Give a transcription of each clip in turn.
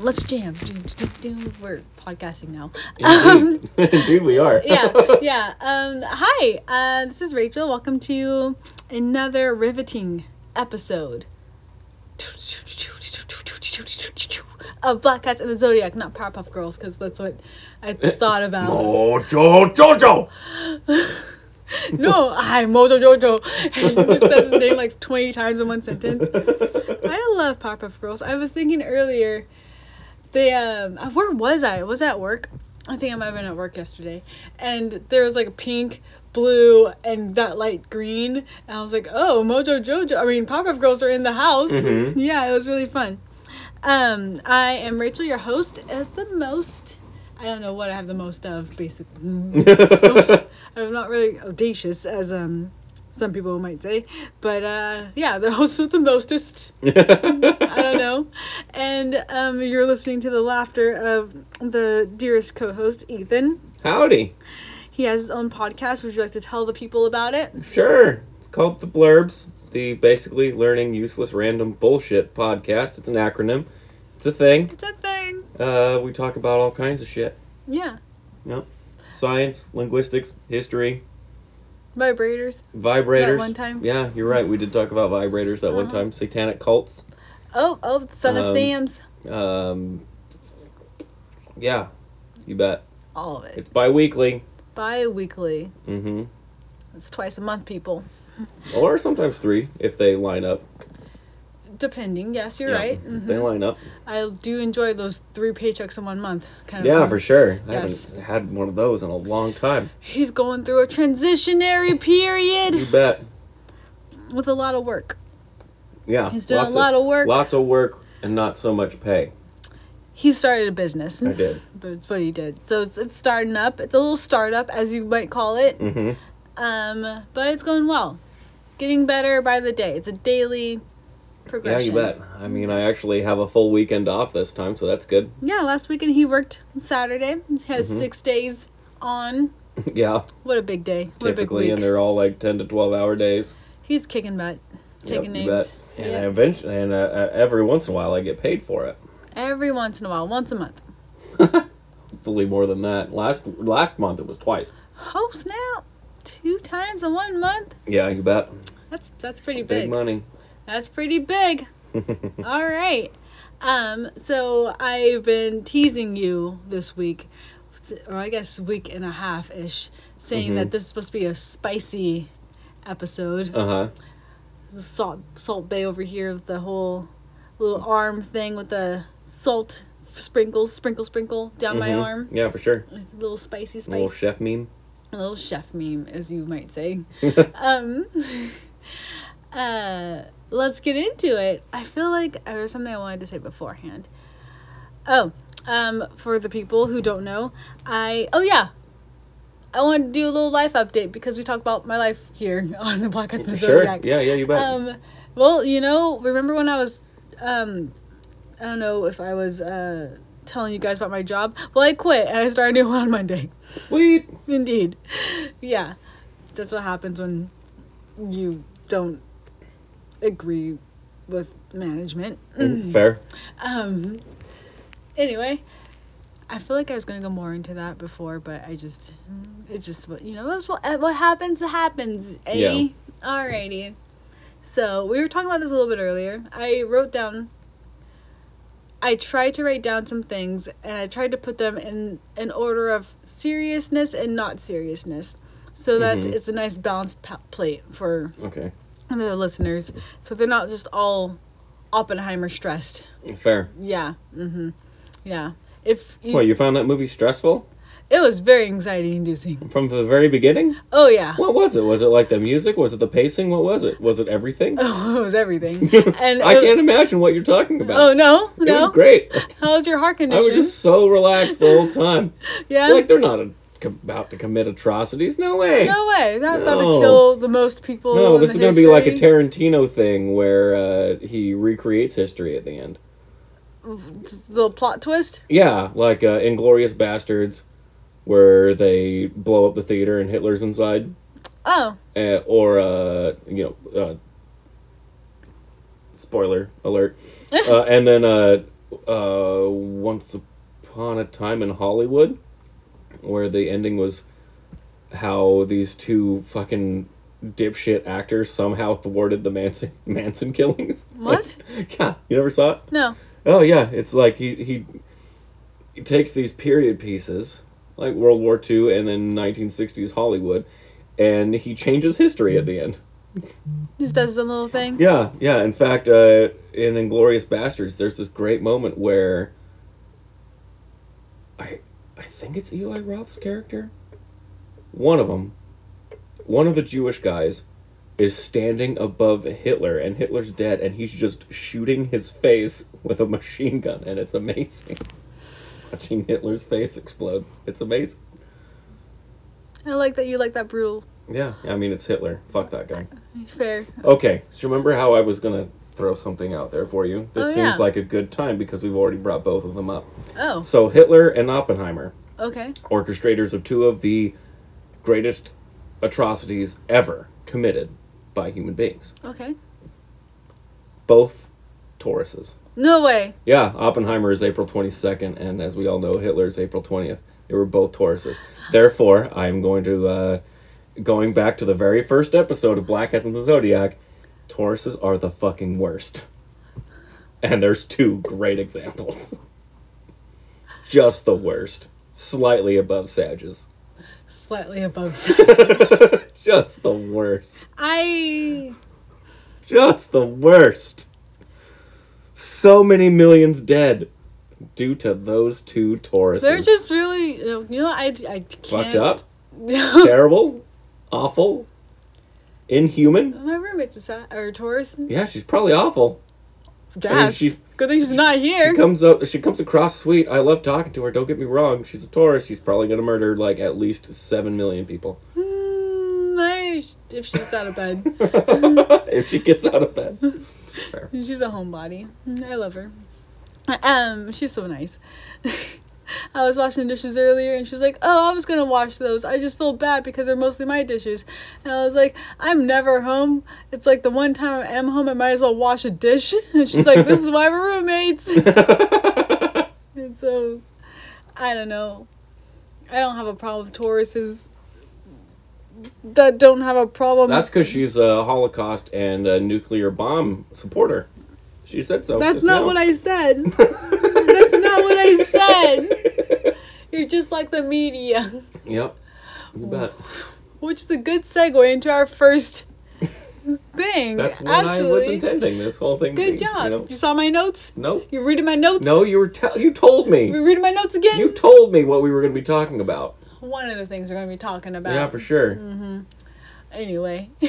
Let's jam. We're podcasting now. Indeed, Indeed we are. yeah, yeah. Um, hi, uh, this is Rachel. Welcome to another riveting episode of Black Cats and the Zodiac, not Powerpuff Girls, because that's what I just thought about. Mojo Jojo. No, hi, Mojo Jojo. He just says his name like 20 times in one sentence. I love Powerpuff Girls. I was thinking earlier, they, um, uh, where was I? Was at work? I think I might have been at work yesterday. And there was like a pink, blue, and that light green. And I was like, oh, Mojo Jojo. I mean, Powerpuff Girls are in the house. Mhm. Yeah, it was really fun. Um, I am Rachel, your host at the most. I don't know what I have the most of, basically. Most- I'm not really audacious, as um some people might say, but uh, yeah, the host with the mostest. I don't know, and um, you're listening to the laughter of the dearest co-host Ethan. Howdy. He has his own podcast. Would you like to tell the people about it? Sure. It's called The Blurbs, the basically learning useless random bullshit podcast. It's an acronym. It's a thing. It's a thing. Uh, we talk about all kinds of shit. Yeah, No. Science, linguistics, history, vibrators. vibrators. one time? Yeah, you're right. We did talk about vibrators that one Uh-huh. time. Satanic cults. Oh, oh, Son of Um, Sam's. Um, yeah, you bet. All of it. It's bi-weekly. Bi-weekly. Mm-hmm. It's twice a month, people. Or sometimes three if they line up. Depending. Yes, you're Yeah, right. Mhm. They line up. I do enjoy those three paychecks in one month kind of. Yeah, things. for sure. I haven't had one of those in a long time. He's going through a transitionary period You bet. with a lot of work. Yeah. He's doing lots a lot of work. Lots of work and not so much pay. He started a business. I did. But it's what he did. So it's, it's starting up. It's a little startup, as you might call it. Mm-hmm. Um, but it's going well. Getting better by the day. It's a daily Yeah, you bet. I mean, I actually have a full weekend off this time, so that's good. Yeah, last weekend he worked Saturday. He had Mhm. six days on. yeah, What a big day. What a big typically, week. and they're all like ten to twelve hour days. He's kicking butt. Taking Yep, names. And Yeah. eventually, and uh, uh, every once in a while, I get paid for it. Every once in a while, once a month. Hopefully, more than that. Last last month, it was twice. Oh snap! Two times in one month. Yeah, you bet. That's that's pretty Big, big. money. That's pretty big. All right. Um. So I've been teasing you this week, or I guess week and a half ish, saying Mhm. that this is supposed to be a spicy episode. Uh huh. Salt Salt Bae over here with the whole little arm thing with the salt sprinkles, sprinkle, sprinkle down my arm. Yeah, for sure. It's a little spicy spice. A little chef meme. a little chef meme, as you might say. um, uh, let's get into it. I feel like there was something I wanted to say beforehand. Oh, um, for the people who don't know, I oh yeah, I want to do a little life update because we talk about my life here on the Black Eyes and the Sure. Zodiac. Yeah, yeah, you bet. Um, well, you know, remember when I was, um, I don't know if I was uh, telling you guys about my job. Well, I quit and I started a new one on Monday. Sweet. Indeed. Yeah. That's what happens when you don't agree with management. Fair. Um anyway, I feel like I was going to go more into that before, but I just it's just what you know, that's what what happens happens, eh? Yeah. Alrighty. So, we were talking about this a little bit earlier. I wrote down I tried to write down some things and I tried to put them in an order of seriousness and not seriousness so that Mhm. it's a nice balanced pa- plate for Okay. The listeners so they're not just all Oppenheimer stressed. Fair. Yeah. Mm Mhm. Yeah. If you, What, you found that movie stressful it was very anxiety inducing. from the very beginning? Oh yeah. What was it? Was it like the music? Was it the pacing? What was it? Was it everything? Oh, it was everything. And I it- can't imagine what you're talking about. Oh no, It no. was great. How was your heart condition? I was just so relaxed the whole time. yeah. It's Like they're not a, about to commit atrocities. No way. no way. They're about to kill the most people. No, this is going to be like a. Tarantino thing where uh, he recreates history at the end. the plot twist. Yeah, like uh, Inglourious Basterds, where they blow up the theater and Hitler's inside. Oh, uh, or uh, you know, uh, spoiler alert, uh, and then uh, uh, Once Upon a Time in Hollywood, where the ending was how these two fucking dipshit actors somehow thwarted the Manson Manson killings. What? yeah, you never saw it? No. Oh yeah, it's like he he, he takes these period pieces like World War II and then 1960s Hollywood, and he changes history at the end. Just does some little thing. Yeah, yeah. In fact, uh, in Inglourious Basterds, there's this great moment where I think it's Eli Roth's character. One of them, one of the Jewish guys, is standing above Hitler, and Hitler's dead, and he's just shooting his face with a machine gun, and it's amazing. Watching Hitler's face explode, it's amazing. I like that you like that brutal. Yeah, I mean it's Hitler. Fuck that guy. Fair. Okay, so remember how I was gonna throw something out there for you? This Oh, seems yeah. like a good time because we've already brought both of them up. Oh, So Hitler and Oppenheimer, okay. orchestrators of two of the greatest atrocities ever committed by human beings. Okay. Both Tauruses. No way. Yeah, Oppenheimer is April 22nd, and as we all know, Hitler is April 20th. They were both Tauruses. Therefore, I'm going to, uh, going back to the very first episode of Black Hat and the Zodiac, Tauruses are the fucking worst. And there's two great examples. Just the worst. Slightly above Sages. Slightly above. Sag's. Just the worst. I. Just the worst. So many millions dead due to those two Tauruses. They're just really. You know, I, I can't. fucked up, terrible, awful, inhuman. My roommate's a sa- or a Taurus. Yeah, she's probably awful. I mean, Gas. she's Good thing she's not here. she comes up. She comes across sweet. I love talking to her. Don't get me wrong. She's a Taurus. She's probably gonna murder like at least seven million people Mm, I, if she's out of bed. if she gets out of bed. She's a homebody. I love her. Um, she's so nice. I was washing the dishes earlier and she's like, Oh, I was gonna wash those. I just feel bad because they're mostly my dishes. And I was like, I'm never home. It's like the one time I am home, I might as well wash a dish. And she's like, This is why we're roommates. and so, I don't know. I don't have a problem with Tauruses that don't have a problem. That's because she's a Holocaust and a nuclear bomb supporter. She said so. That's not now. what I said. That's not what I said. You're just like the media. Yep. You bet. Which is a good segue into our first thing. That's what I was intending. This whole thing. to Good job. You know? You saw my notes? No. You're reading my notes? No, you were tell you told me. You're reading my notes again? You told me what we were going to be talking about. One of the things we're going to be talking about. Yeah, for sure. Mm-hmm. Anyway.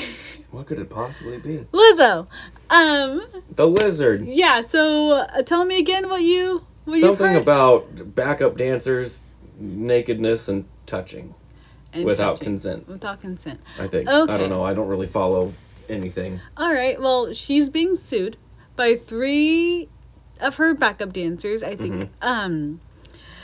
What could it possibly be? Lizzo. Um, The lizard. yeah, so uh, tell me again what you what Something about backup dancers, nakedness, and touching And without touching. consent. Without consent. I think. Okay. I don't know. I don't really follow anything. All right. Well, she's being sued by three of her backup dancers. I think Mm-hmm. um,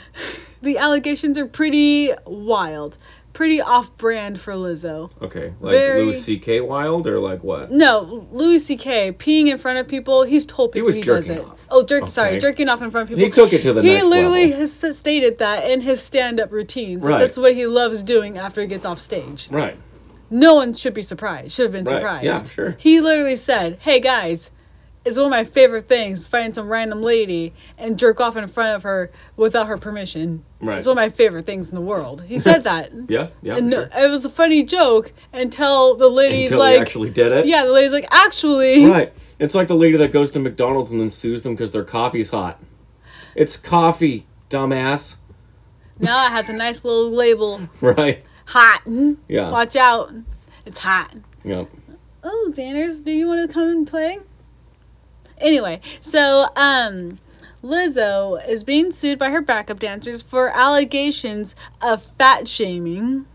the allegations are pretty wild, pretty off-brand for Lizzo. Okay, like Very- Louis C.K. Wild or like what? No, Louis C.K. peeing in front of people. He's told people was he, does it. off. Oh, jerk! Sorry, jerking off in front of people. He took it to the He literally level. has stated that in his stand-up routines. Right. That's what he loves doing after he gets off stage. Right. No one should be surprised. Should have been Right. surprised. Yeah, sure. He literally said, "Hey guys, it's one of my favorite things find some random lady and jerk off in front of her without her permission. Right. It's one of my favorite things in the world." He said that. Yeah. Yeah. And sure. it was a funny joke until the lady's Until like, actually did it. "Yeah," the lady's like, "Actually, Right. It's like the lady that goes to McDonald's and then sues them because their coffee's hot. It's coffee, dumbass. now it has a nice little label, Right. hot. Yeah. Watch out, it's hot." Yeah. Oh, Xanders, do you want to come and play? Anyway, so um Lizzo is being sued by her backup dancers for allegations of fat shaming.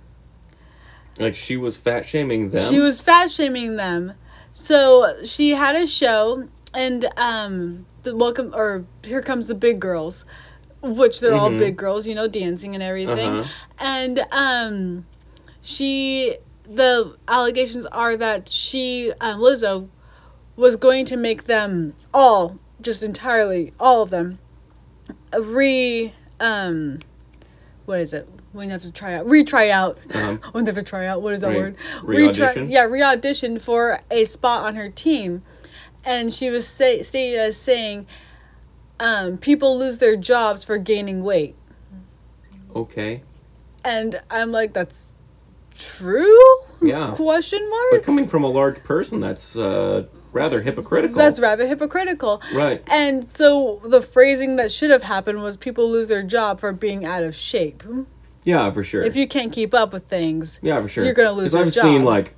Like she was fat shaming them. She was fat shaming them. So she had a show and um the welcome or here comes the big girls, which they're all Mhm. big girls, you know, dancing and everything. Uh-huh. And um she the allegations are that she um, Lizzo was going to make them all just entirely all of them re um what is it when you have to try out retry out Uh-huh. when they have to try out what is that Re- word re-audition? yeah re-audition for a spot on her team and she was say, stated as saying um, people lose their jobs for gaining weight Okay. and i'm like that's true Yeah. question mark. But coming from a large person, that's uh, rather hypocritical. that's rather hypocritical right. and so the phrasing that should have happened was people lose their job for being out of shape Yeah, for sure. if you can't keep up with things yeah, for sure. you're gonna lose your I've seen like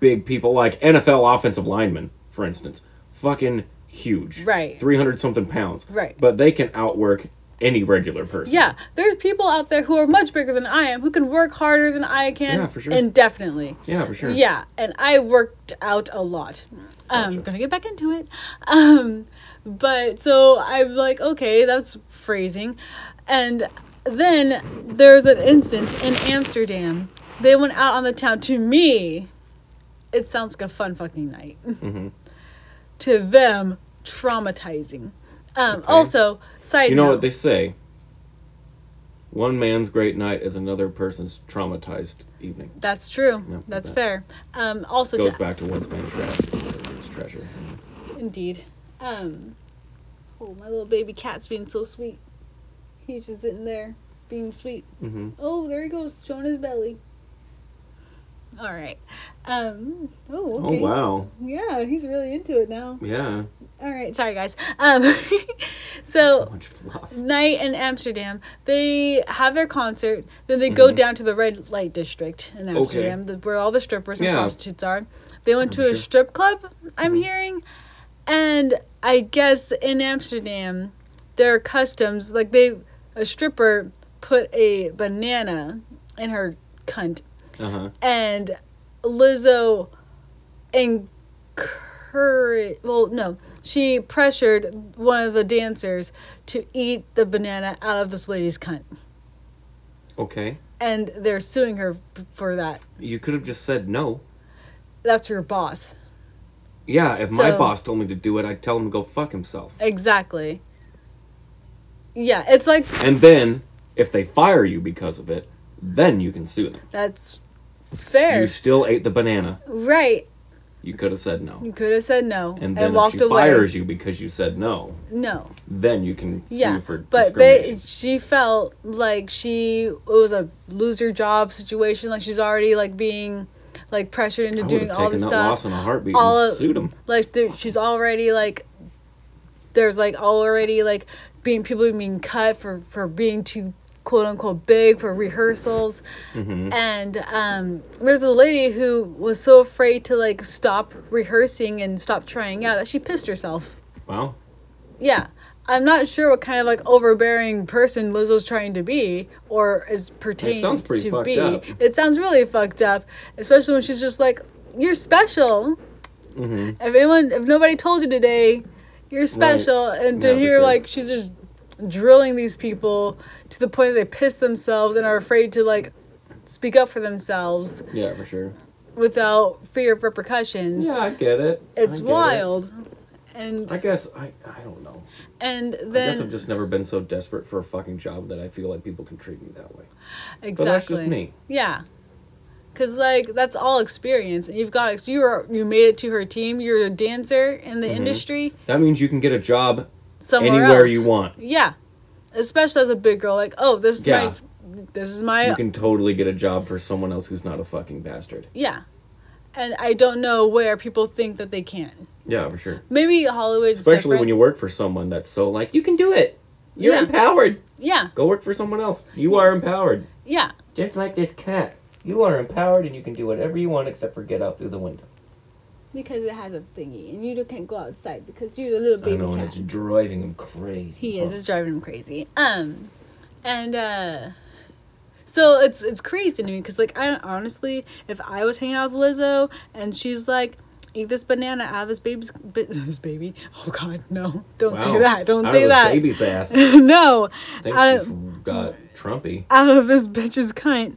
big people, like NFL offensive linemen, for instance, fucking huge. Right. Three hundred something pounds. Right. But they can outwork any regular person. Yeah, there's people out there who are much bigger than I am who can work harder than I can. Yeah, for sure. Indefinitely. Yeah, for sure. Yeah, and I worked out a lot. Um, Gotcha. gonna get back into it. Um, but so I'm like, okay, that's phrasing. And then there's an instance in Amsterdam. They went out on the town. To me, it sounds like a fun fucking night. Mhm. to them, traumatizing. Um, Okay. Also, side You know note, what they say? One man's great night is another person's traumatized evening. That's true. That's that fair. Um, also, Goes to, back to one man's trash indeed. Um, oh, my little baby cat's being so sweet. He's just sitting there being sweet. Mm-hmm. Oh, there he goes, showing his belly. All right. Um. Oh. Okay. Oh wow. Yeah, he's really into it now. Yeah. All right. Sorry, guys. Um. So so night in Amsterdam. They have their concert. Then they go Mhm. down to the red light district in Amsterdam, the, where all the strippers and Yeah. prostitutes are. They went I'm to a strip club. I'm Mhm. hearing, and I guess in Amsterdam, their customs like they a stripper put a banana in her cunt, Uh huh. and Lizzo encouraged. Well, no, she pressured one of the dancers to eat the banana out of this lady's cunt, Okay. and they're suing her for that. You could have just said no. That's your boss. Yeah, if my boss told me to do it, I'd tell him to go fuck himself. Exactly. Yeah, it's like And then, if they fire you because of it, then you can sue them. that's fair, You still ate the banana. right? You could have said no. You could have said no And and, then if walked she away. fires you because you said no, No. then you can Yeah, sue for but they she felt like she it was a loser job situation. Like she's already like being like pressured into doing all this stuff. loss in a heartbeat All of- sued him. Like there, she's already like there's like already like being people being cut for for being too quote unquote big for rehearsals hmm and um there's a lady who was so afraid to like stop rehearsing and stop trying out that she pissed herself Wow. yeah i'm not sure what kind of like overbearing person lizzo's trying to be or is pertained to be up. it sounds really fucked up especially when she's just like you're special hmm if anyone if nobody told you today you're special and to hear sure. like she's just drilling these people to the point that they piss themselves and are afraid to like speak up for themselves Yeah, for sure. without fear of repercussions Yeah, I get it. it's get it. And I guess I I don't know. and then I guess I've just never been so desperate for a fucking job that I feel like people can treat me that way. exactly But that's just me. yeah because like that's all experience and you've got you are you made it to her team you're a dancer in the Mhm. industry That means you can get a job somewhere anywhere else you want. yeah especially as a big girl like oh this is Yeah. my this is my You can totally get a job for someone else who's not a fucking bastard. yeah and i don't know where people think that they can Yeah, for sure. maybe Hollywood, Especially different. when you work for someone that's so like you can do it. You're Yeah. empowered. yeah Go work for someone else. You are empowered. yeah Just like this cat. You are empowered and you can do whatever you want except for get out through the window. because it has a thingy and you can't go outside because you're a little baby I know, and cat it's driving him crazy. He is. It's driving him crazy. Um, and uh, so it's it's crazy to me because like I honestly, if I was hanging out with Lizzo and she's like, eat this banana out of this baby's bi- this baby. Oh God, no! Don't say that. Don't Out say of that. baby's ass. no, I think Uh, got Trumpy. out of this bitch's cunt.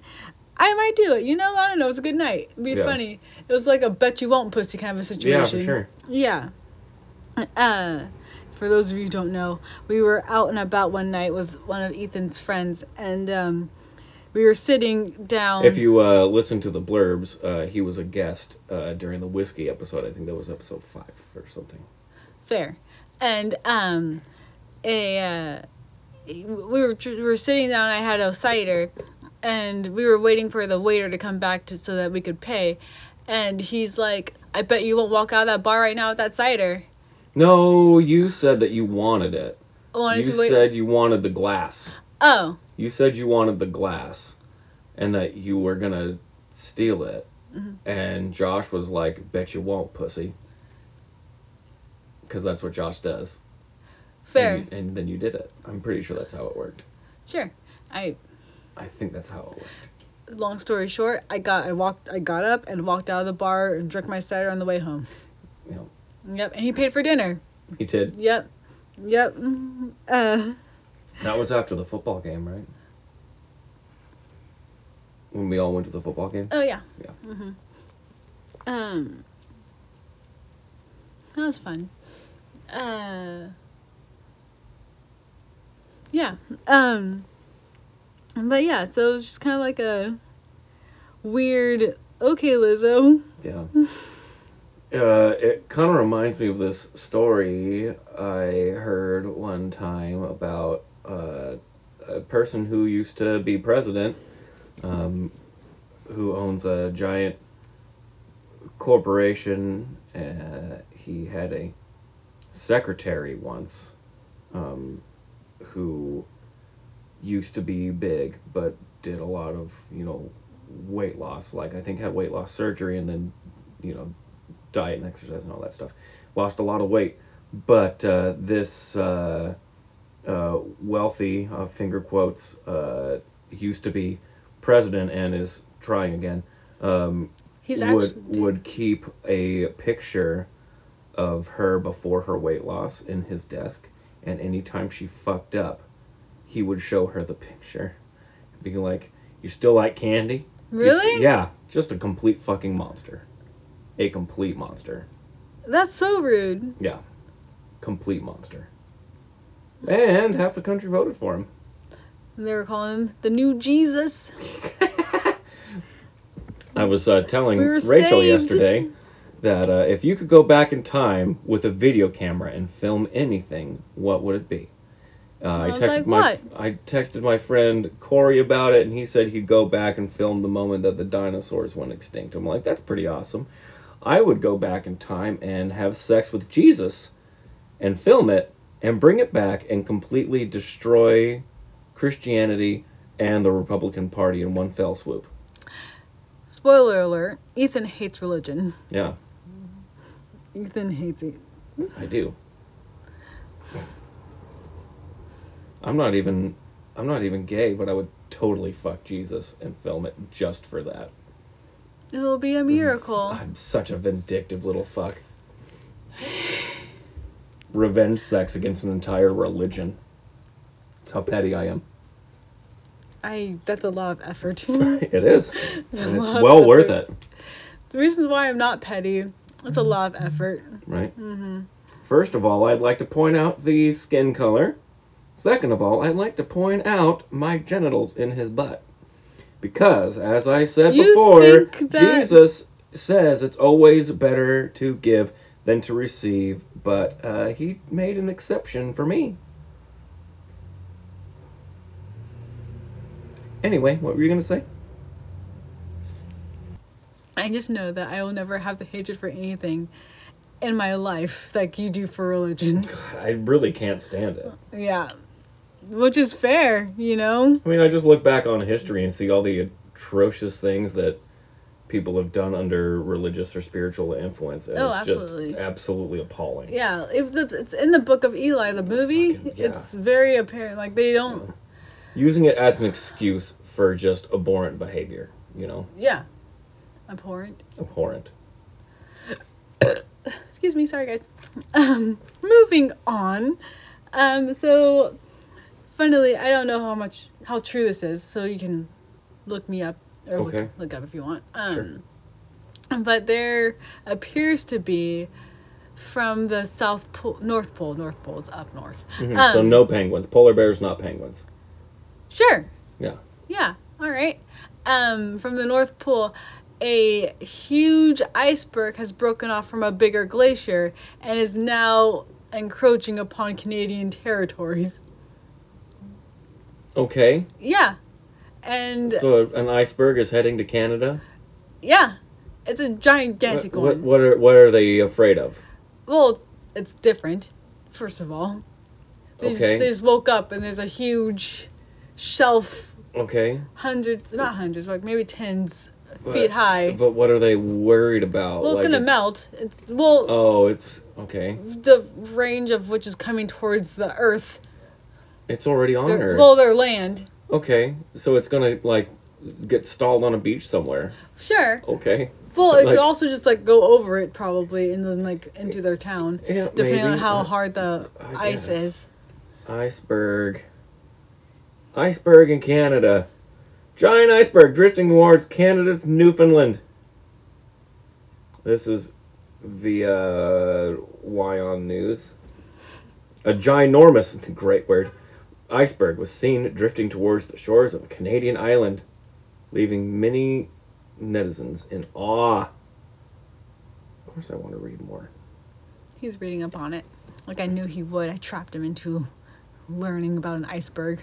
I might do it. You know, I don't know. It's a good night. It'd be Yeah. funny. It was like a bet you won't pussy kind of a Yeah, situation. for sure. Yeah. Uh, for those of you who don't know, we were out and about one night with one of Ethan's friends, and um, we were sitting down. If you uh, listen to the blurbs, uh, he was a guest uh, during the whiskey episode. I think that was episode five or something. fair, and um, a uh, we were we were sitting down. I had a cider, and we were waiting for the waiter to come back to so that we could pay, and he's like, "I bet you won't walk out of that bar right now with that cider." No, you said that you wanted it. I wanted You to wait. said you wanted the glass. oh, You said you wanted the glass, and that you were gonna steal it. Mm-hmm. And Josh was like, "Bet you won't, pussy," because that's what Josh does. fair, And, and then you did it. I'm pretty sure that's how it worked. sure. I I think that's how it worked. long story short, I got I walked I got up and walked out of the bar and drank my cider on the way home. Know, Yep, and he paid for dinner. he did. Yep, yep. mhm. Uh, That was after the football game, right? When we all went to the football game. oh yeah. Yeah. Um, that was fun. Uh, yeah. Um, but yeah, so it was just kind of like a weird. Okay, Lizzo. Yeah. Uh, it kind of reminds me of this story I heard one time about a person who used to be president, um, who owns a giant corporation. Uh, he had a secretary once um, who used to be big, but did a lot of, you know, weight loss. Like, I think had weight loss surgery and then, you know, diet and exercise and all that stuff. Lost a lot of weight. But uh, this uh, uh, wealthy, uh, finger quotes, uh, used to be president and is trying again. Um, He's would actually would keep a picture of her before her weight loss in his desk, and anytime she fucked up, he would show her the picture, being like, "You still like candy?" Really? yeah, just a complete fucking monster, a complete monster. That's so rude. Yeah, complete monster. And half the country voted for him. And they were calling him the new Jesus. I was uh, telling We Rachel saved. yesterday that uh, if you could go back in time with a video camera and film anything, what would it be? Uh, I, was texted like, my "What?" I texted my friend Corey about it, and he said he'd go back and film the moment that the dinosaurs went extinct. I'm like, that's pretty awesome. I would go back in time and have sex with Jesus, and film it and bring it back and completely destroy Christianity and the Republican Party in one fell swoop. Spoiler alert: Ethan hates religion. Yeah. Ethan hates it. I do. I'm not even I'm not even gay, but I would totally fuck Jesus and film it just for that. It'll be a miracle. I'm such a vindictive little fuck. Revenge sex against an entire religion. That's how petty I am. I. That's a lot of effort. It is. And it's well worth it. The reasons why I'm not petty. It's a lot of effort. right? Mm-hmm. First of all, I'd like to point out the skin color. Second of all, I'd like to point out my genitals in his butt. Because, as I said You before, that- Jesus says it's always better to give than to receive, but uh, he made an exception for me. Anyway, what were you going to say? I just know that I will never have the hatred for anything in my life like you do for religion. God, I really can't stand it. Yeah. Which is fair, you know? I mean, I just look back on history and see all the atrocious things that people have done under religious or spiritual influence. And Oh, it's absolutely. just absolutely appalling. Yeah, if the it's in the book of Eli, the movie, Fucking- yeah. it's very apparent. Like they don't Using it as an excuse for just abhorrent behavior, you know, yeah. Abhorrent. abhorrent. Excuse me, sorry guys. Um moving on. Um so funnily, I don't know how much how true this is, so you can look me up or Okay. look, look up if you want. Um but there appears to be from the South Pole, North Pole. North Pole, it's up north. Mhm. so Um, no penguins. Polar bears, not penguins. Sure. Yeah. Yeah. All right. Um, from the North Pole, a huge iceberg has broken off from a bigger glacier and is now encroaching upon Canadian territories. Okay. Yeah. And So an iceberg is heading to Canada. yeah, it's a gigantic What, one. what are what are they afraid of? Well, it's, it's different. First of all, they, just, they just woke up and there's a huge shelf, Okay. hundreds, not hundreds, like maybe tens But- feet high. But what are they worried about? well, it's Like gonna melt. It's well, Oh, it's okay. the range of which is coming towards the Earth. It's already on Their, Earth. well, their land. Okay, so it's gonna like get stalled on a beach somewhere. Sure. Okay. Well, it Like- could also just like go over it probably, and then like into their town, Yeah, depending on how hard the I ice guess. is. Iceberg. Iceberg in Canada. Giant iceberg drifting towards Canada's Newfoundland. This is via WION News. A ginormous, great word, iceberg was seen drifting towards the shores of a Canadian island, leaving many netizens in awe. Of course, I want to read more. He's reading up on it, like I knew he would. I trapped him into learning about an iceberg,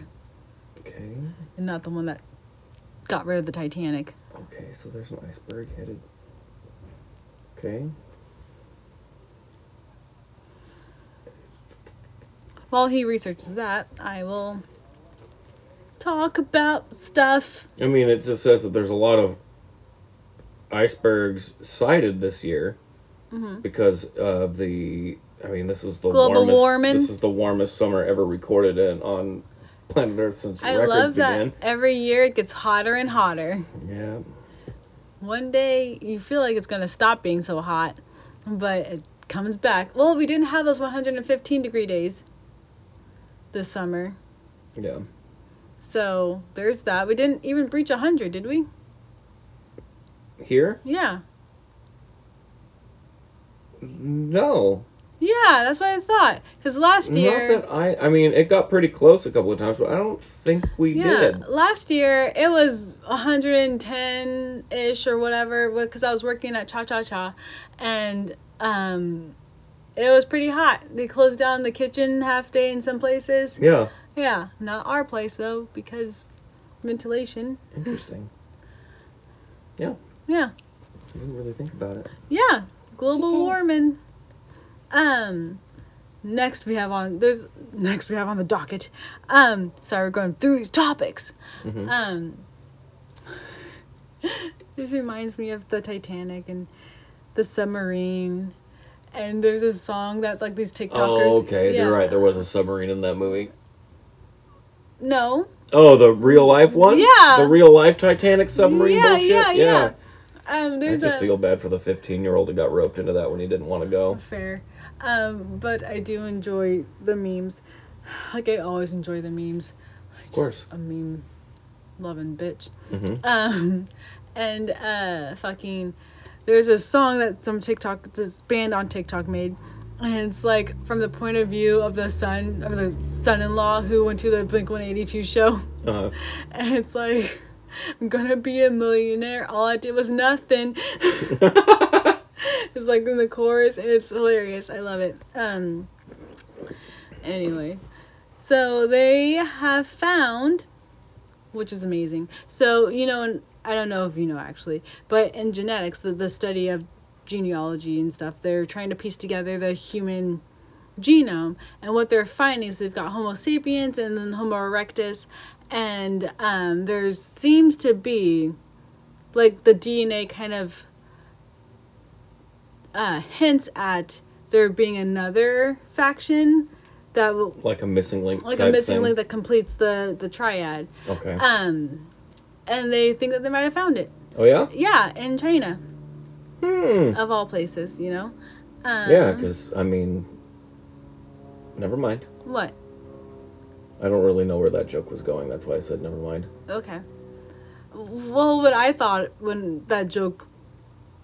Okay. and not the one that got rid of the Titanic. Okay, so there's an iceberg headed. Okay. While he researches that, I will talk about stuff. I mean, it just says that there's a lot of icebergs sighted this year mm-hmm. because of the. I mean, this is the Global warmest. warming? This is the warmest summer ever recorded in, on planet Earth since I records love that began. every year it gets hotter and hotter. Yeah. One day you feel like it's gonna stop being so hot, but it comes back. Well, we didn't have those 115 degree days this summer, Yeah. so there's that. We didn't even breach 100, did we? Here? Yeah. No. Yeah, that's what I thought. Because last year. Not that I. I mean, it got pretty close a couple of times, but I don't think we did. Yeah, did. last year it was 110 ish or whatever because I was working at Cha Cha Cha, and um, it was pretty hot. They closed down the kitchen half day in some places. Yeah. Yeah, not our place though because ventilation. Interesting. Yeah. Yeah, I didn't really think about it. yeah, global okay. warming. Um, next we have on there's next we have on the docket. Um, sorry, we're going through these topics. Mhm. Um, this reminds me of the Titanic and the submarine. And there's a song that like these TikTokers. Oh, okay. Yeah. You're right. There was a submarine in that movie. No. Oh, the real life one? Yeah. The real life Titanic submarine yeah, bullshit? yeah, yeah, Um, I there's just a feel bad for the 15 year old that got roped into that when he didn't want to go. fair. Um, but I do enjoy the memes. Like I always enjoy the memes. Of course. A meme loving bitch. hmm Um, and uh, fucking, there's a song that some TikTok, this band on TikTok made, and it's like from the point of view of the son, of the son-in-law who went to the Blink 182 show, Uh, and it's like, I'm gonna be a millionaire. All I did was nothing. it's like in the chorus, and it's hilarious. I love it. Um. Anyway, so they have found, which is amazing. So you know, and I don't know if you know actually, but in genetics, the the study of genealogy and stuff, they're trying to piece together the human genome, and what they're finding is they've got Homo sapiens and then Homo erectus, and um, there seems to be, like the DNA kind of uh, hints at there being another faction that will like a missing link. like a missing thing. link that completes the the triad Okay. um and they think that they might have found it oh, yeah? yeah in china Hmm. of all places you know um, Yeah, because, I mean, never mind. what I don't really know where that joke was going. That's why I said never mind. okay well what i thought when that joke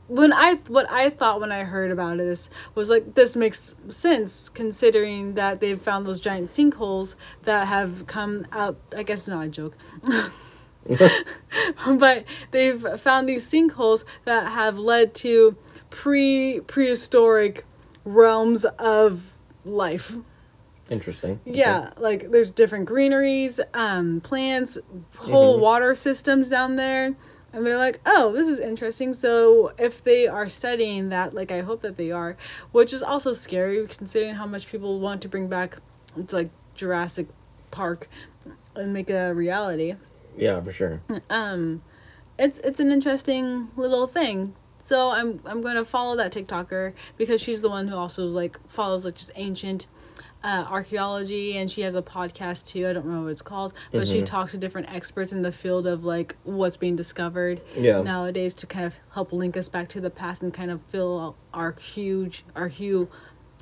when I what I thought when I heard about this was like this makes sense considering that they've found those giant sinkholes that have come out. I guess it's not a joke. but they've found these sinkholes that have led to pre prehistoric realms of life. Interesting. Yeah, like there's different greeneries, um, plants, whole Mhm. water systems down there. And they're like, oh, this is interesting. So if they are studying that, like I hope that they are, which is also scary considering how much people want to bring back like Jurassic Park and make it a reality. Yeah, for sure. Um, it's it's an interesting little thing. So I'm I'm gonna follow that TikToker because she's the one who also like follows like just ancient uh, archaeology and she has a podcast too. I don't know what it's called, but she Mhm. talks to different experts in the field of like what's being discovered Yeah. nowadays to kind of help link us back to the past and kind of fill our huge our huge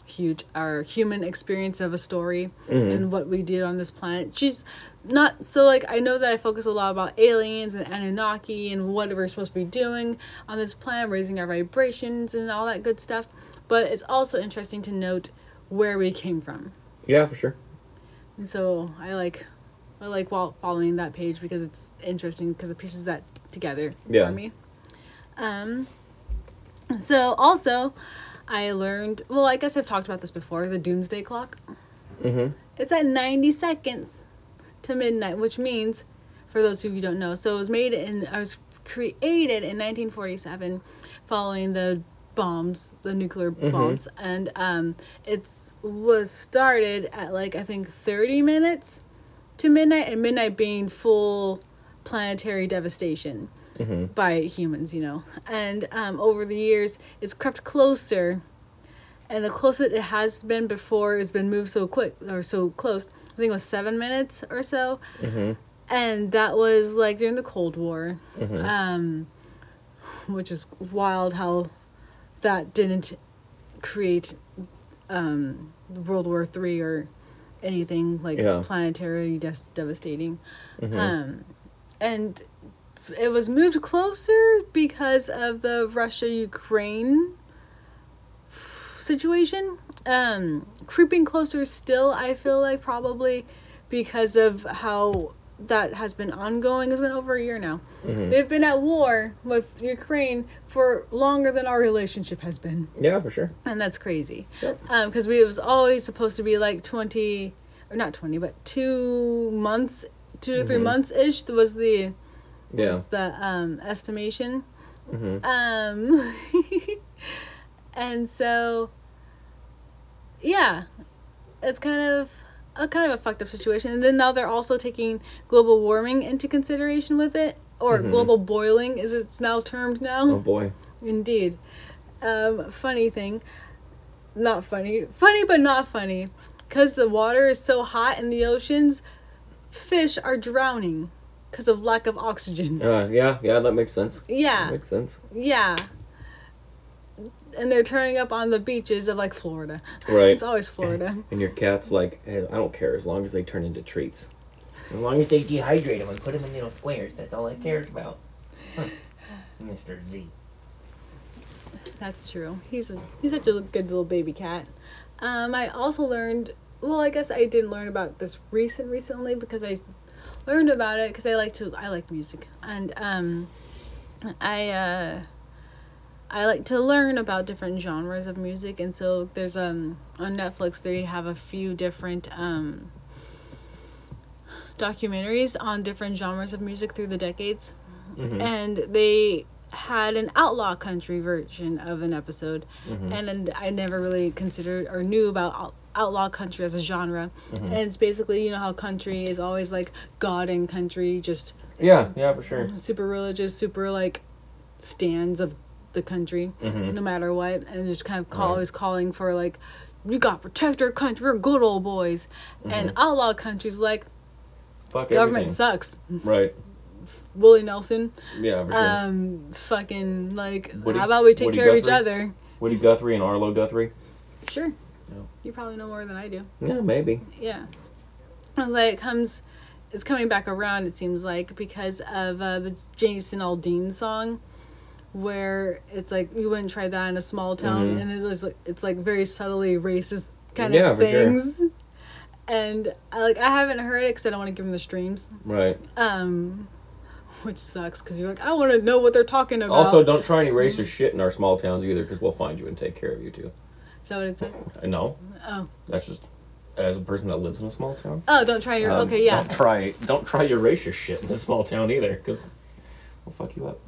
huge our human experience of a story Mhm. and what we did on this planet. She's not so like I know that I focus a lot about aliens and Anunnaki and what we're supposed to be doing on this planet, raising our vibrations and all that good stuff. But it's also interesting to note where we came from. Yeah, for sure. And so I like I like while following that page because it's interesting because it pieces that together Yeah. for me. Um so also I learned well I guess I've talked about this before, the doomsday clock. Mm-hmm. It's at 90 seconds to midnight, which means, for those of you who don't know, so it was made in, I was created in 1947 following the bombs, the nuclear Mhm. bombs. And um, it's was started at like, I think 30 minutes to midnight, and midnight being full planetary devastation Mm-hmm. by humans, you know. And um, over the years, it's crept closer. And the closer it has been before, it's been moved so quick or so close. I think it was seven minutes or so. Mm-hmm. And that was like during the Cold War, Mhm. um, which is wild how that didn't create um, World War Three or anything like Yeah. planetary de- devastating. Mhm. Um, and it was moved closer because of the Russia Ukraine situation. Um, creeping closer still, I feel like probably because of how that has been ongoing. It's been over a year now. Mhm. They've been at war with Ukraine for longer than our relationship has been Yeah, for sure. and that's crazy. Yep. Um, because we was always supposed to be like twenty, or not twenty, but two months, two to 3 Mhm. months ish was the Yeah. was the um estimation. Mm-hmm. Um, and so, yeah, it's kind of a kind of a fucked up situation. And then now they're also taking global warming into consideration with it, or Mhm. global boiling, is it's now termed now. Oh boy. Indeed. Um, funny thing. Not funny. Funny, but not funny. Because the water is so hot in the oceans, fish are drowning because of lack of oxygen. Uh, yeah, yeah, that makes sense. Yeah, That Makes sense. yeah. And they're turning up on the beaches of like Florida. Right. It's always Florida. And your cat's like, hey, I don't care as long as they turn into treats. As long as they dehydrate them and put them in little squares, that's all it cares about. Huh. Mr. Z. That's true. He's a, he's such a good little baby cat. Um, I also learned. Well, I guess I didn't learn about this recent recently because I learned about it because I like to I like music and um, I uh, I like to learn about different genres of music and so there's um on Netflix they have a few different um documentaries on different genres of music through the decades Mm-hmm. and they had an outlaw country version of an episode Mhm. and, and i never really considered or knew about out- outlaw country as a genre Mhm. and it's basically you know how country is always like god and country just Yeah, yeah, for sure. super religious super like stands of the country Mhm. no matter what and just kind of call, Right. always calling for like you got to protect our country we're good old boys and Mhm. outlaw country's like Fuck government everything. sucks Right. willie nelson Yeah, for sure. um fucking like Woody- how about we take Woody care of each other Woody Guthrie and Arlo Guthrie. sure Yeah. you probably know more than i do Yeah, maybe. yeah but it comes it's coming back around it seems like because of uh, the jason aldean song where it's like you wouldn't try that in a small town, Mhm. and it was like it's like very subtly racist kind Yeah, of for sure. things. And I, like I haven't heard it because I don't want to give them the streams, Right. um, which sucks because you're like I want to know what they're talking about. Also, don't try any racist shit in our small towns either, because we'll find you and take care of you too. Is that what it says? I know. Oh, That's just as a person that lives in a small town. oh, don't try your. um, okay, yeah, Don't try. Don't try your racist shit in a small town either, because we'll fuck you up.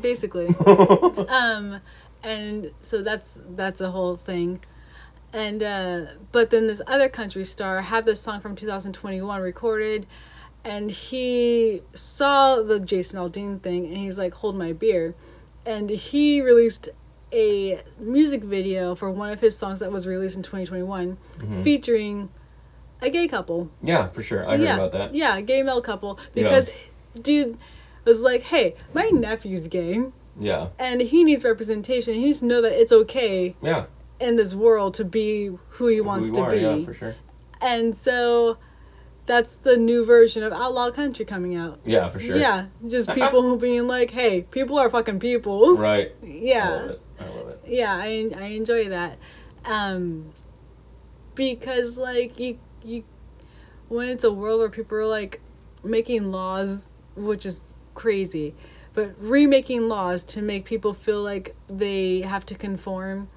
basically. um and so that's that's a whole thing and uh but then this other country star had this song from 2021 recorded and he saw the jason aldean thing and he's like hold my beer and he released a music video for one of his songs that was released in 2021 Mhm. featuring a gay couple Yeah, for sure. I heard yeah, about that. yeah gay male couple because dude was like hey my nephew's gay Yeah. and he needs representation. He needs to know that it's okay Yeah. in this world to be who he wants Who to are, be. Yeah, for sure. And so that's the new version of Outlaw Country coming out. Yeah, for sure. Yeah, just people being like, "Hey, people are fucking people." Right. Yeah, yeah, I I enjoy that, um, because like you you when it's a world where people are like making laws, which is crazy, but remaking laws to make people feel like they have to conform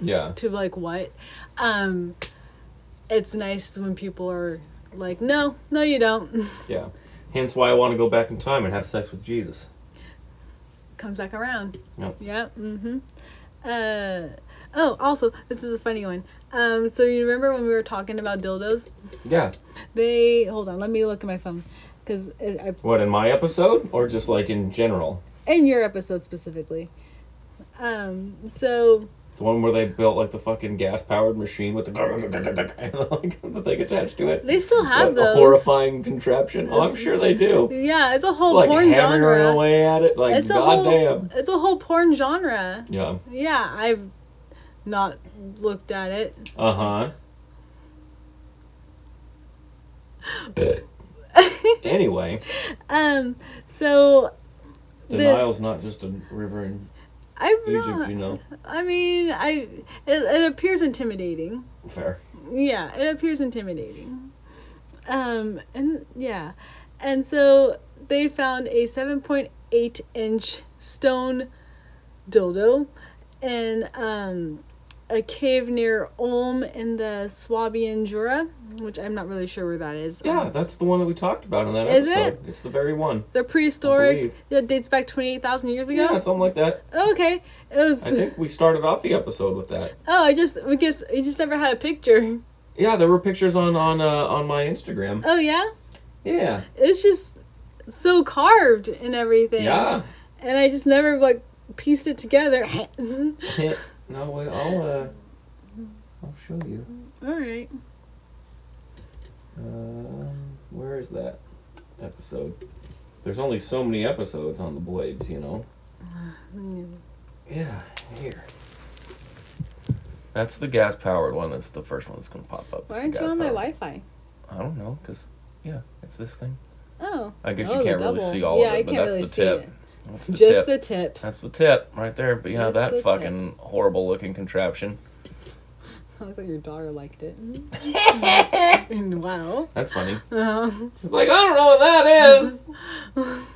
Yeah. to like what um it's nice when people are like no no you don't Yeah. Hence why I want to go back in time and have sex with Jesus. comes back around Yep. yeah mm-hmm uh oh also this is a funny one um so you remember when we were talking about dildos Yeah. they hold on let me look at my phone because I, What in my episode or just like in general? in your episode specifically um so The one where they built like the fucking gas powered machine with the like, the thing attached to it. they still have That- those horrifying contraption. Oh, I'm sure they do. yeah it's a whole It's like porn hammering genre away at it. Like it's a whole goddamn. it's a whole porn genre Yeah. Yeah, I've not looked at it. Uh huh. anyway, Um, so the This- Nile's not just a river in I'm Egypt, not. you know. I mean, I it, it appears intimidating. Fair. Yeah, it appears intimidating. Um, and yeah, and so they found a seven point eight inch stone dildo and um a cave near Ulm in the Swabian Jura, which I'm not really sure where that is. Yeah, Um, that's the one that we talked about in that Is episode. it? It's the very one. the prehistoric that dates back 28,000 years ago. Yeah, something like that. Okay. It was I think we started off the episode with that. Oh, I just we guess we just never had a picture. Yeah, there were pictures on on uh, on my Instagram. Oh yeah? Yeah. It's just so carved and everything. Yeah. And I just never like pieced it together. no, wait, I'll uh, I'll show you. All right. Um, where is that episode? There's only so many episodes on the blades, you know. Yeah, here. That's the gas powered one. That's the first one that's gonna pop up. Why aren't you on my. Wi-Fi? I don't know, cause yeah, it's this thing. Oh. I guess Oh, you can't really double. see all Yeah, of I it, but can't that's really the see tip. it. That's the Just tip. the tip. That's the tip right there. But yeah, Just that the tip. fucking horrible looking contraption. I thought your daughter liked it. wow. That's funny. Uh, She's like, I don't know what that is.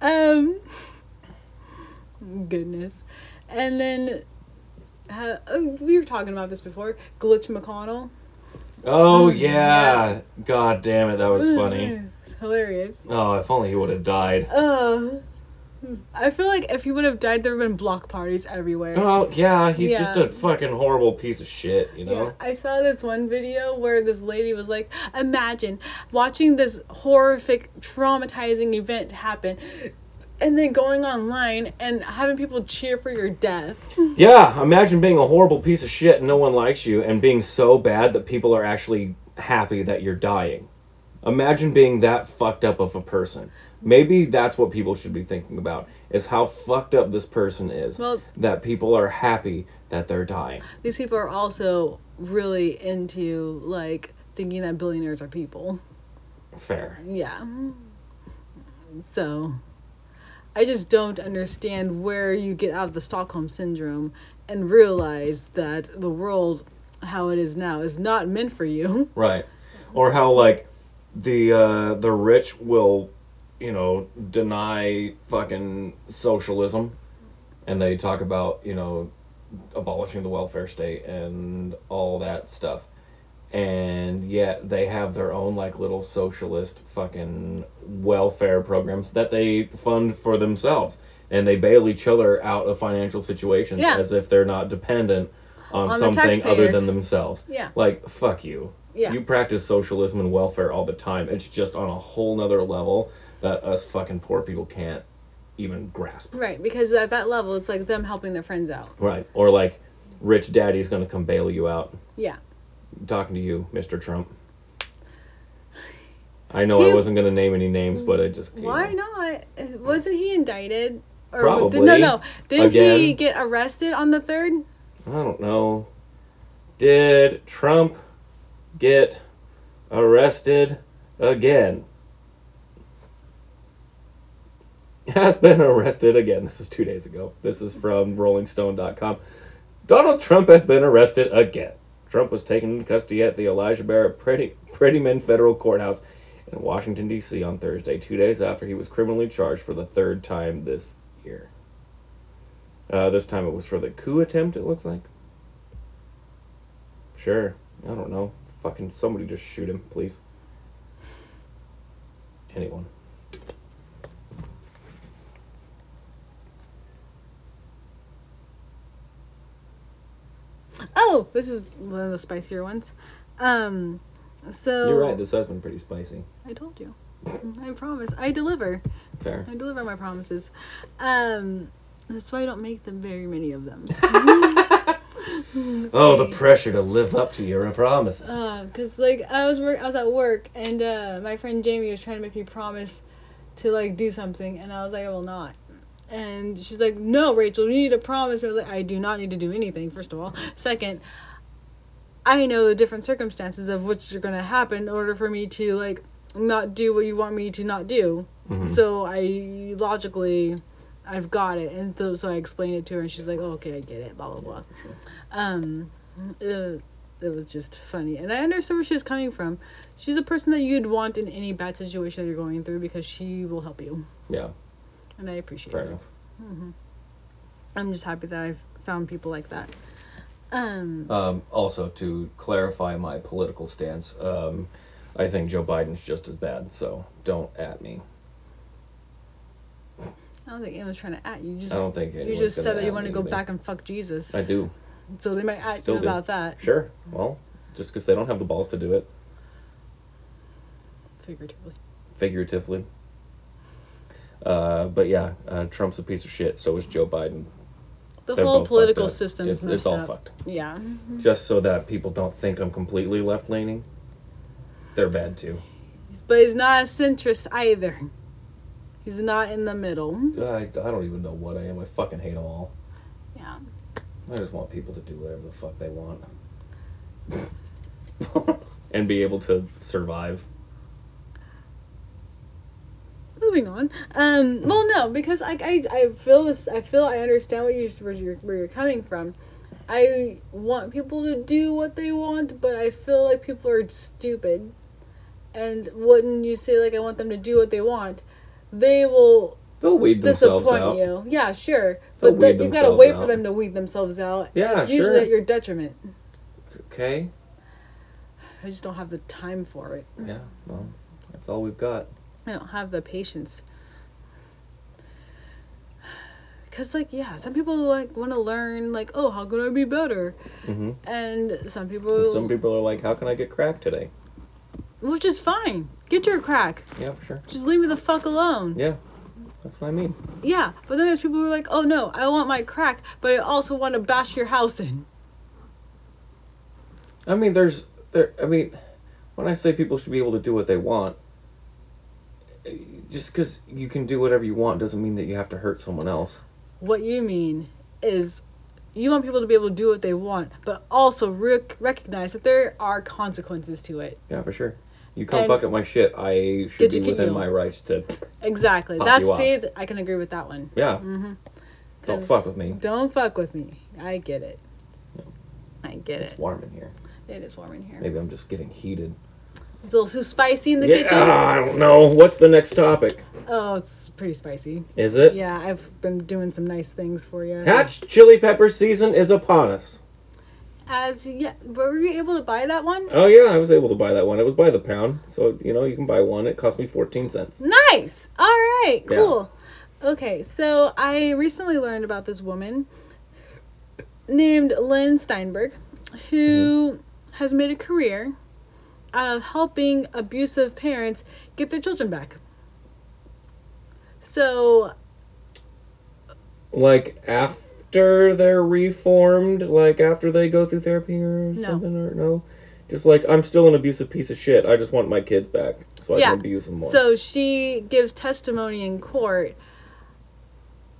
um. Goodness. And then. Uh, oh, we were talking about this before. Glitch McConnell. Oh Mm, yeah. God damn it, that was funny. Hilarious. Oh, if only he would have died. Uh, I feel like if he would have died, there would have been block parties everywhere. Oh yeah, he's just a fucking horrible piece of shit, you know. Yeah, I saw this one video where this lady was like, "Imagine watching this horrific, traumatizing event happen, and then going online and having people cheer for your death." Yeah, imagine being a horrible piece of shit and no one likes you, and being so bad that people are actually happy that you're dying. Imagine being that fucked up of a person. Maybe that's what people should be thinking about: is how fucked up this person is. Well- that people are happy that they're dying. These people are also really into like thinking that billionaires are people. Fair. Yeah. So, I just don't understand where you get out of the Stockholm syndrome and realize that the world, how it is now, is not meant for you. Right. Or how like the uh the rich will, you know, deny fucking socialism and they talk about, you know, abolishing the welfare state and all that stuff. And yet they have their own like little socialist fucking welfare programs that they fund for themselves. And they bail each other out of financial situations Yeah. as if they're not dependent on, On something other than themselves. Yeah. Like, fuck you. Yeah. You practice socialism and welfare all the time. It's just on a whole nother level that us fucking poor people can't even grasp. Right, because at that level, it's like them helping their friends out. Right. Or like, rich daddy's gonna come bail you out. Yeah. I'm talking to you, Mr. Trump. I know I wasn't gonna name any names, but I just you Why know. not? Wasn't he indicted? Or Probably. Did, no, no. Didn't he get arrested on the third? I don't know. Did Trump get arrested again? Has been arrested again. This is two days ago. This is from RollingStone.com. Donald Trump has been arrested again. Trump was taken into custody at the Elijah Barrett Pretty, Prettyman Federal Courthouse in Washington, D.C. on Thursday, two days after he was criminally charged for the third time this year. Uh, this time it was for the coup attempt, it looks like. Sure. I don't know. Fucking somebody just shoot him, please. Anyone. Oh, this is one of the spicier ones. Um, so You're right, this has been pretty spicy. I told you. I promise. I deliver. Fair. I deliver my promises. Um, that's why I don't make them very many of them. Oh, the pressure to live up to your promises. Uh, cause like I was work, I was at work, and uh, my friend Jamie was trying to make me promise to like do something, and I was like, I will not. And she's like, No, Rachel, you need to promise. me." I was like, I do not need to do anything. First of all, second, I know the different circumstances of what's are going to happen in order for me to like not do what you want me to not do. Mhm. So I logically, I've got it, and so, so I explained it to her, and she's like, oh, "Okay, I get it." Blah blah blah. Um, it, it was just funny, and I understood where she was coming from. She's a person that you'd want in any bad situation that you're going through because she will help you, Yeah, and I appreciate fair it. enough. I'm just happy that I've found people like that. Um, Um, also, to clarify my political stance, um, I think Joe Biden's just as bad, so don't at me. I don't think anyone's trying to at you. You just I don't think you just said that you want to go back and fuck Jesus, I do. So they might at Still you do. about that Sure. Well, just because they don't have the balls to do it, figuratively. figuratively. Uh, but yeah, uh, Trump's a piece of shit. So is Joe Biden. The They're whole political fucked system is It's, messed it's all up. fucked. Yeah. Just so that people don't think I'm completely left leaning. They're bad too. But he's not a centrist either. He's not in the middle. I, I don't even know what I am. I fucking hate them all. Yeah. I just want people to do whatever the fuck they want. and be able to survive. Moving on. Um. Well, no, because I, I, I feel this. I feel I understand what you where you're where you're coming from. I want people to do what they want, but I feel like people are stupid. And when you say like I want them to do what they want, they will They'll weed themselves disappoint out. you. Yeah, sure, They'll but you've got to wait for them to weed themselves out. Yeah, it's usually sure. at your detriment. Okay. I just don't have the time for it. Yeah. Well, that's all we've got. I don't have the patience. Cause like yeah, some people like want to learn like oh how can I be better, hmm and some people, Some people are like, "How can I get crack today?" which is fine. Get your crack. Yeah, for sure. Just leave me the fuck alone. Yeah, that's what I mean. Yeah, but then there's people who are like oh no, I want my crack, but I also want to bash your house in. I mean, there's there. I mean, when I say people should be able to do what they want, just because you can do whatever you want doesn't mean that you have to hurt someone else. What you mean is you want people to be able to do what they want, but also rec- recognize that there are consequences to it. Yeah, for sure. You come And- fuck up my shit, I should be within you. my rights to. Exactly. That's see, I can agree with that one. Yeah. Mm-hmm. Don't fuck with me. Don't fuck with me. I get it. I get It's it. It's warm in here. It is warm in here. Maybe I'm just getting heated. It's a little too spicy in the Yeah, kitchen. I don't know. What's the next topic? Oh, it's pretty spicy. Is it? Yeah, I've been doing some nice things for you. Hatch chili pepper season is upon us. As yeah, were you able to buy that one? Oh yeah, I was able to buy that one. It was by the pound, so you know you can buy one. It cost me fourteen cents. Nice. All right. Yeah. Cool. Okay, so I recently learned about this woman named Lynn Steinberg, who mm-hmm. has made a career out of helping abusive parents get their children back. So Like after they're reformed, like after they go through therapy or No. something, or no, just like I'm still an abusive piece of shit. I just want my kids back so I can abuse them more. So she gives testimony in court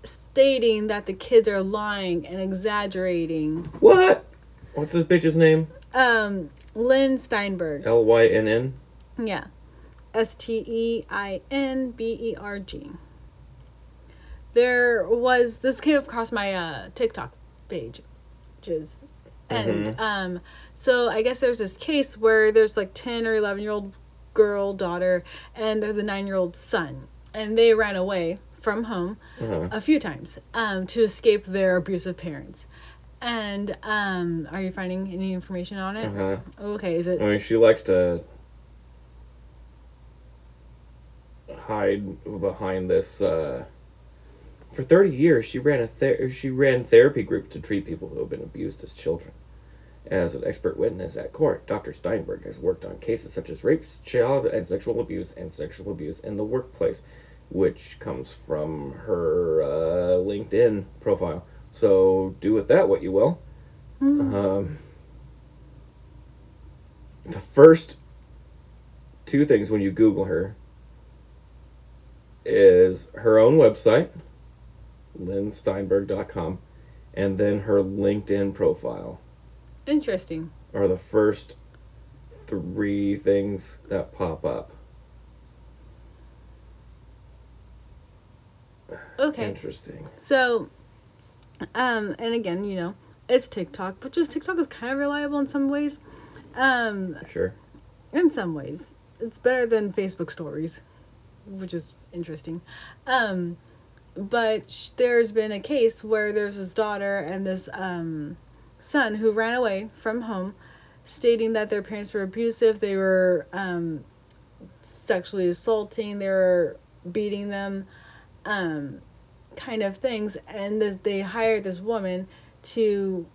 stating that the kids are lying and exaggerating. what? What's this bitch's name? Um, Lynn Steinberg. L Y N N. Yeah. S T E I N B E R G. There was this came across my uh, TikTok page, which is, and Mhm. um, so I guess there's this case where there's like ten or eleven year old girl daughter and the nine year old son, and they ran away from home Uh-huh. a few times um, to escape their abusive parents. And um, are you finding any information on it? Uh-huh. Okay, is it I mean, she likes to hide behind this. Uh, for thirty years, she ran a ther- she ran therapy groups to treat people who have been abused as children. As an expert witness at court, Dr. Steinberg has worked on cases such as rape, child and sexual abuse, and sexual abuse in the workplace, which comes from her uh, LinkedIn profile. So do with that what you will. Um, the first two things when you Google her is her own website, lynnsteinberg.com, and then her LinkedIn profile interesting? are the first three things that pop up. Okay. Interesting. So, um, and again, you know, it's TikTok, but just TikTok is kind of reliable in some ways. Um, Sure. in some ways, it's better than Facebook stories, which is interesting. Um, but sh- there's been a case where there's this daughter and this um, son who ran away from home, stating that their parents were abusive. They were um, sexually assaulting. They were beating them, um, kind of things. And th- they hired this woman to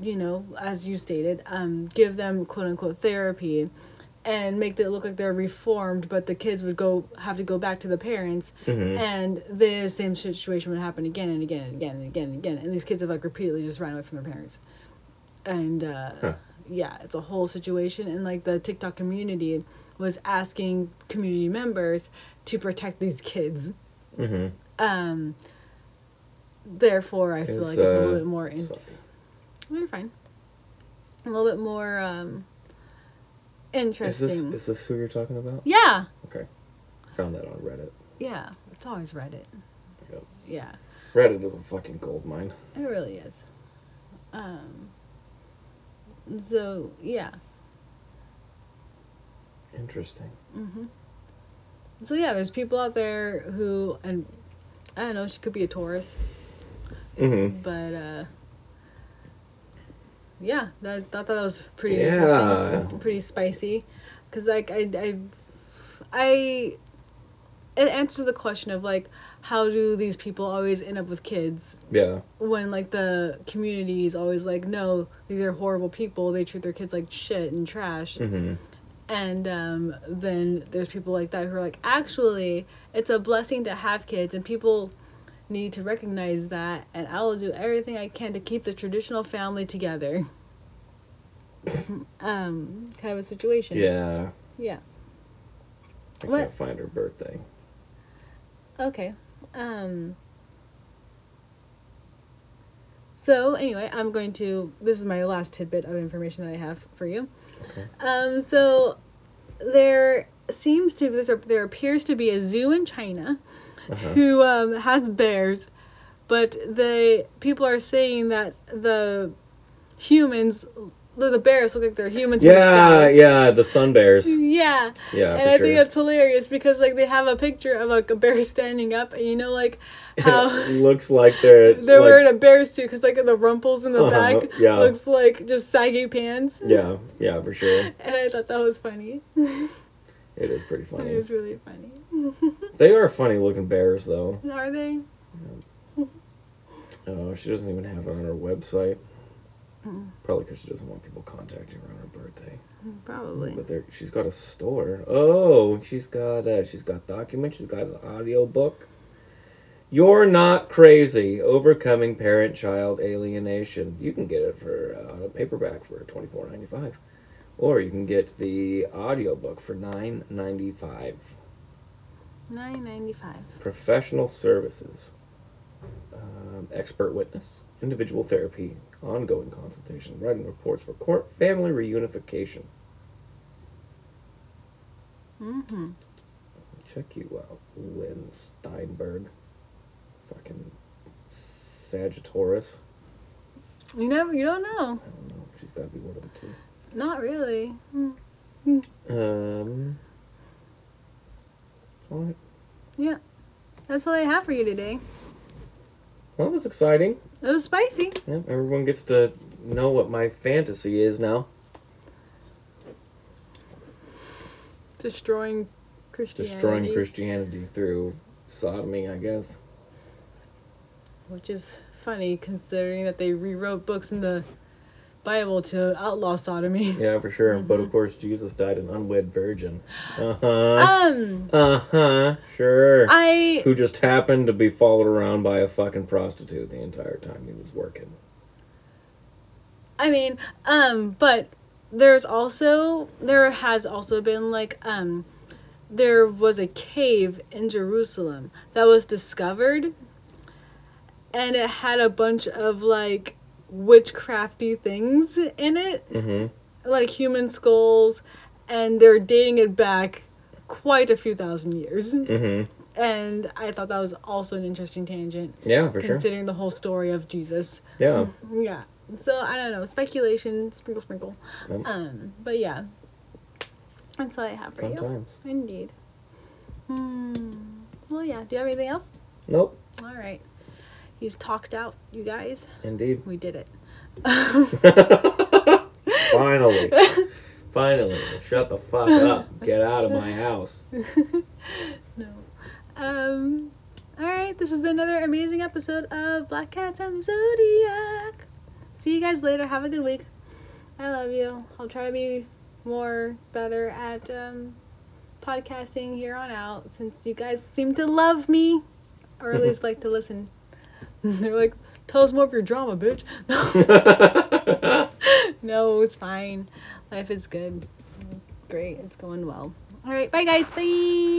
you know, as you stated, um, give them quote unquote therapy and make it look like they're reformed, but the kids would go have to go back to the parents Mhm. and the same situation would happen again and again and again and again and again. And these kids have like repeatedly just ran away from their parents. And uh, Huh. yeah, it's a whole situation. And like the TikTok community was asking community members to protect these kids. Mm-hmm. Um, therefore, I feel like it's a little bit more in- you're fine. A little bit more um, Is interesting. this is this who you're talking about? yeah, Okay. Found that on Reddit. yeah. It's always Reddit. Yep. Yeah, Reddit is a fucking gold mine. it really is. Um. So yeah. Interesting. Mm hmm So yeah, there's people out there who, and I don't know, she could be a Taurus, Mm-hmm. but uh. Yeah, that, I thought that was pretty Yeah. interesting, pretty spicy, because like I, I, I, it answers the question of like how do these people always end up with kids Yeah. when like the community is always like no these are horrible people they treat their kids like shit and trash Mm-hmm. and um, then there's people like that who are like actually it's a blessing to have kids and people need to recognize that and i will do everything i can to keep the traditional family together um kind of a situation Yeah. yeah I What? can't find her birthday. okay um so anyway i'm going to this is my last tidbit of information that i have for you Okay. Um, so there seems to there, there appears to be a zoo in China Uh-huh. who um, has bears, but they people are saying that the humans, the, the bears look like they're humans. Yeah, yeah, the sun bears. Yeah, Yeah, and I sure. think that's hilarious because like they have a picture of like a bear standing up, and you know like how looks like they're they're like, wearing a bear suit because like the rumples in the Uh-huh, back yeah. looks like just saggy pants. Yeah, yeah, for sure. And I thought that was funny. It is pretty funny. It is really funny. They are funny looking bears, though. Are they? Oh, she doesn't even have it on her website. Mm. Probably because she doesn't want people contacting her on her birthday. Probably. But there, she's got a store. Oh, she's got uh, she's got documents. She's got an audio book. You're not crazy. Overcoming parent-child alienation. You can get it for uh, a paperback for twenty four ninety five, or you can get the audio book for nine ninety five. Nine ninety five. Professional services, um, expert witness, individual therapy, ongoing consultation, writing reports for court, family reunification. Mm-hmm. Check you out, Lynn Steinberg. Fucking Sagittarius. You never. You don't know. I don't know. She's got to be one of the two. Not really. Um. Alright. Yeah. That's all I have for you today. Well, that was exciting. It was spicy. Yeah, everyone gets to know what my fantasy is now. Destroying Christianity. Destroying Christianity through sodomy, I guess. Which is funny considering that they rewrote books in the Bible to outlaw sodomy. Yeah, for sure. But Mm-hmm. of course, Jesus died an unwed virgin. Uh huh. Um, Uh huh. Sure. I Who just happened to be followed around by a fucking prostitute the entire time he was working. I mean, um, but there's also there has also been like um there was a cave in Jerusalem that was discovered and it had a bunch of like witchcrafty things in it, Mm-hmm. like human skulls, and they're dating it back quite a few thousand years. Mm-hmm. And I thought that was also an interesting tangent, Yeah, for sure. considering the whole story of Jesus. Yeah. Yeah. So I don't know. Speculation, sprinkle, sprinkle. Yep. Um, but yeah, that's what I have for Fun you. times. Indeed. Hmm. Well, yeah. Do you have anything else? Nope. All right. He's talked out, you guys. Indeed. We did it. Finally. Finally. Shut the fuck up. Get out of my house. No. Um. All right. This has been another amazing episode of Black Cats and the Zodiac. See you guys later. Have a good week. I love you. I'll try to be more better at um, podcasting here on out since you guys seem to love me, or at least like to listen. They're like, tell us more of your drama, bitch. no, it's fine. Life is good. It's great. It's going well. All right. Bye, guys. Bye.